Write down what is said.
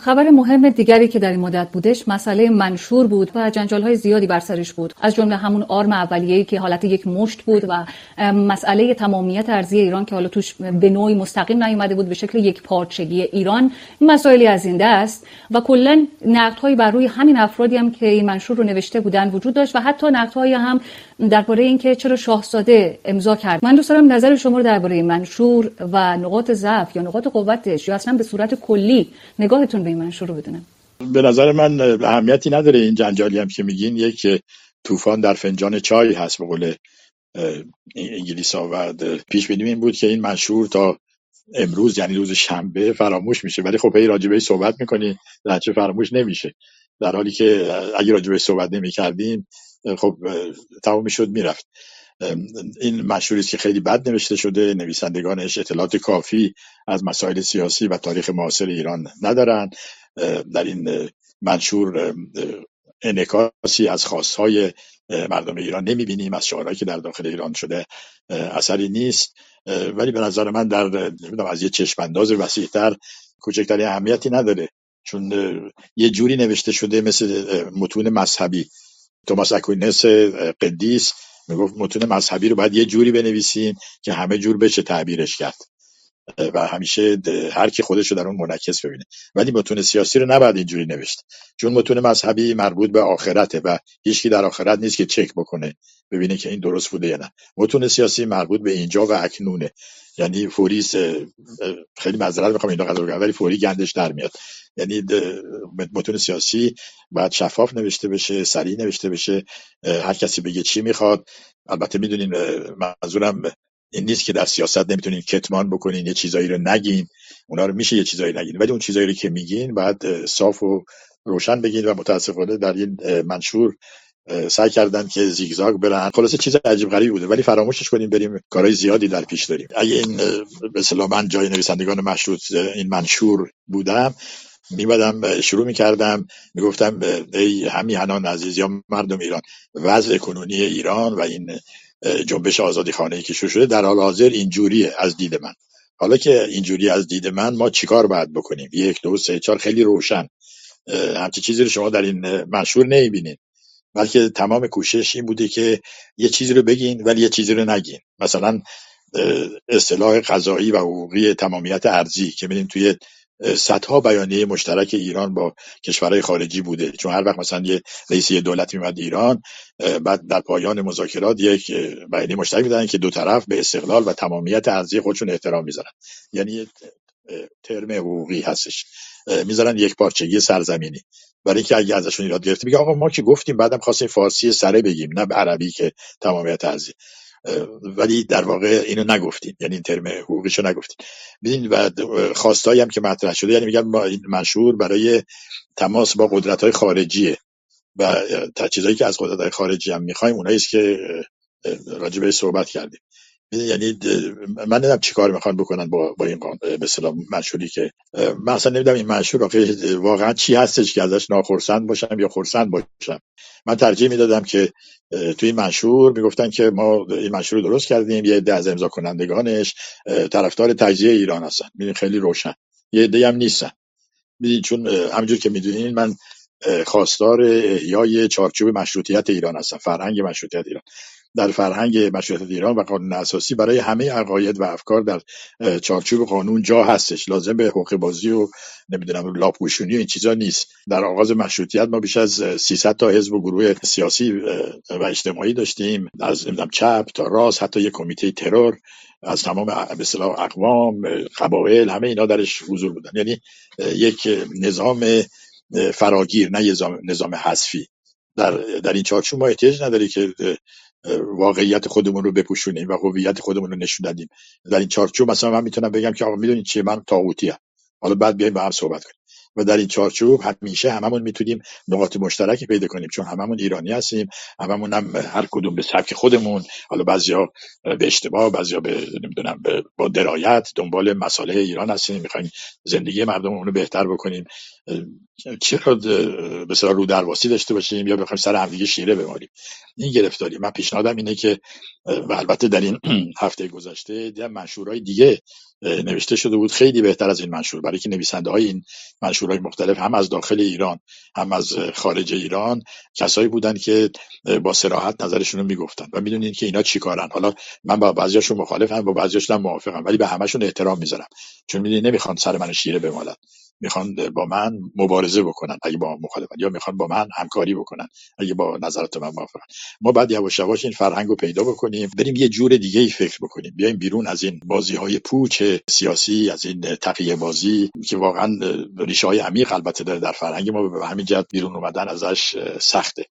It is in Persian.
خبر مهم دیگری که در این مدت بودش مسئله منشور بود و جنجال های زیادی بر سرش بود. از جمله همون آرم اولیه‌ای که حالت یک مشت بود و مسئله تمامیت ارزی ایران که حالا توش به نوعی مستقیم نیومده بود به شکل یک پارچگی ایران. مسائلی از این دست و کلا نقدهایی بر روی همین افرادی هم که این منشور رو نوشته بودن وجود داشت و حتی نقدهایی هم درباره اینکه چرا شاهزاده امضا کرد. من دوست دارم نظر شما رو درباره منشور و نقاط ضعف یا نقاط قوتش یا اصلا به صورت کلی نگاهتون به این منشور رو بدونم. به نظر من اهمیتی نداره این جنجالی هم که میگین. یک طوفان در فنجان چای هست به قول انگلیس ها. پیش بینیم این بود که این منشور تا امروز یعنی روز شنبه فراموش میشه. ولی خب هی راجبه صحبت می‌کنی چه فراموش نمیشه. در حالی که اگه راجبه صحبت نمی‌کردیم خب تمام می‌شد می‌رفت. این منشوری که خیلی بد نوشته شده. نویسندگانش اطلاعات کافی از مسائل سیاسی و تاریخ معاصر ایران ندارن در این منشور انعکاسی از خواستهای مردم ایران نمی‌بینیم از شعارهایی که در داخل ایران شده اثری نیست. ولی به نظر من در از یه چشمانداز وسیعتر کوچکترین اهمیتی نداره. چون یه جوری نوشته شده مثل متون مذهبی. توماس اکوینس قدیس می‌گفت متون مذهبی رو باید یه جوری بنویسین که همه جور بشه تعبیرش کرد. و همیشه هر کی خودش رو در اون منعکس ببینه. ولی متون سیاسی رو نباید اینجوری نوشت. چون متون مذهبی مربوط به آخرته و هیچکی در آخرت نیست که چک بکنه ببینه که این درست بوده یا نه. متون سیاسی مربوط به اینجا و اکنونه. یعنی فوری خیلی معذرت می‌خوام اینو قضا ولی فوری گندش در میاد. یعنی متون سیاسی باید شفاف نوشته بشه سریع نوشته بشه هر کسی بگه چی می‌خواد. البته می‌دونین منظورم این نیست که در سیاست نمی‌تونین کتمان بکنین یه چیزایی رو نگین. اونا رو میشه یه چیزایی نگین. ولی اون چیزایی رو که میگین باید صاف و روشن بگین و متاسفانه در این منشور سعی کردن که زیگزاگ برن. خلاصه چیز عجیب غریبی بوده. ولی فراموشش کنیم بریم کارهای زیادی در پیش داریم. اگه این به من جای نویسندگان مشروط این منشور بودم میمدم شروع می‌کردم می‌گفتم ای همیهنان عزیز یا مردم ایران وضع کنونی ایران و این جنبش آزادی خانه که شروع شده در حال حاضر اینجوریه از دید من. حالا که اینجوری از دید من ما چیکار باید بکنیم؟ یک دو سه چهار خیلی روشن. همچی چیزی رو شما در این منشور نمی‌بینید. بلکه تمام کوشش این بوده که یه چیزی رو بگین ولی یه چیزی رو نگین. مثلا اصطلاح قضایی و حقوقی تمامیت ارزی که میدین توی صدها بیانیه مشترک ایران با کشورهای خارجی بوده. چون هر وقت مثلا یه رئیس دولت میمد ایران بعد در پایان مذاکرات یک بیانیه مشترک میدن که دو طرف به استقلال و تمامیت ارزی خودشون احترام می‌ذارن. یعنی ترم حقوقی هستش. می‌ذارن یک پارچگی سرزمینی. برای اینکه اگه ازشون ایراد گرفته میگه آقا ما که گفتیم بعدم خواستیم فارسی سره بگیم نه عربی که تمامیت ارزی ولی در واقع اینو نگفتین یعنی این ترم حقوقیشو نگفتین. ببین و خواستایی هم که مطرح شده یعنی این منشور برای تماس با قدرت های خارجیه. و چیزایی که از قدرت های خارجی هم می‌خوایم اونایی که راجبه صحبت کردیم. یعنی من نمی‌دونم چیکار می‌خوان بکنن با با این به اصطلاح منشوری که من اصلا نمی‌دونم این منشور واقعا چی هستش که ازش ناخرسند باشم یا خرسند باشم. من ترجیح می‌دادم که توی این منشور می‌گفتن که ما این منشور رو درست کردیم یه عده از امضا کنندگانش طرفدار تجزیه ایران هستن. میدین خیلی روشن. یه عده هم نیستن. میدین چون همینجور که می‌دونین من خواستار احیای چارچوب مشروطیت ایران هستم. فرهنگ مشروطیت ایران. در فرهنگ مشروطیت ایران و قانون اساسی برای همه عقاید و افکار در چارچوب قانون جا هستش. لازم به حقوق بازی و نمی‌دونم لاپوشونی و این چیزا نیست. در آغاز مشروطیت ما بیش از 300 تا حزب و گروه سیاسی و اجتماعی داشتیم. از نمی‌دونم چپ تا راست حتی یک کمیته ترور از تمام به اصطلاح اقوام قبایل همه اینا درش حضور بودن. یعنی یک نظام فراگیر نه نظام حذفی. در در این چارچوب ما احتیاج نداری که واقعیت خودمون رو بپوشونیم و هویت خودمون رو نشون دادیم. در این چارچوب مثلا من می‌تونم بگم که آقا می‌دونید چیه؟ من طاغوتی حالا بعد بیایم با هم صحبت کنیم. و در این چارچوب همیشه هممون می‌تونیم نقاط مشترکی پیدا کنیم چون هممون ایرانی هستیم هممون هم هر کدوم به سبک خودمون حالا بعضیا به اشتباه بعضیا به نمی‌دونم با درایت دنبال مسائل ایران هستیم می‌خوایم زندگی مردم رو بهتر بکنیم. چرا به سر رو درواسی داشته باشیم یا بخوایم سر همدیگه شیره بمالیم این گرفتاری من پیشنهادم اینه که و البته در این هفته گذشته دیدم منشورهای دیگه نوشته شده بود. خیلی بهتر از این منشور. برای که نویسنده های این منشورهای مختلف هم از داخل ایران هم از خارج ایران کسایی بودن که با سراحت نظرشون رو می‌گفتن. و می‌دونین که اینا چیکارن حالا من با بعضیاشون مخالفم با بعضیاشون موافقم ولی به همشون احترام می‌ذارم. چون می‌دونین نمی‌خوان سر من شیره بمالن. می‌خوان با من مبارزه بکنن. اگه با مخالفن یا می‌خوان با من همکاری بکنن. اگه با نظرات من موافقن. ما بعد یواش یواش این فرهنگ رو پیدا بکنیم. بریم یه جور دیگه ای فکر بکنیم. بیایم بیرون از این بازی های پوچ سیاسی از این تقیه بازی که واقعا ریشه های عمیق البته داره در فرهنگ ما. به همین جهت بیرون اومدن ازش سخته.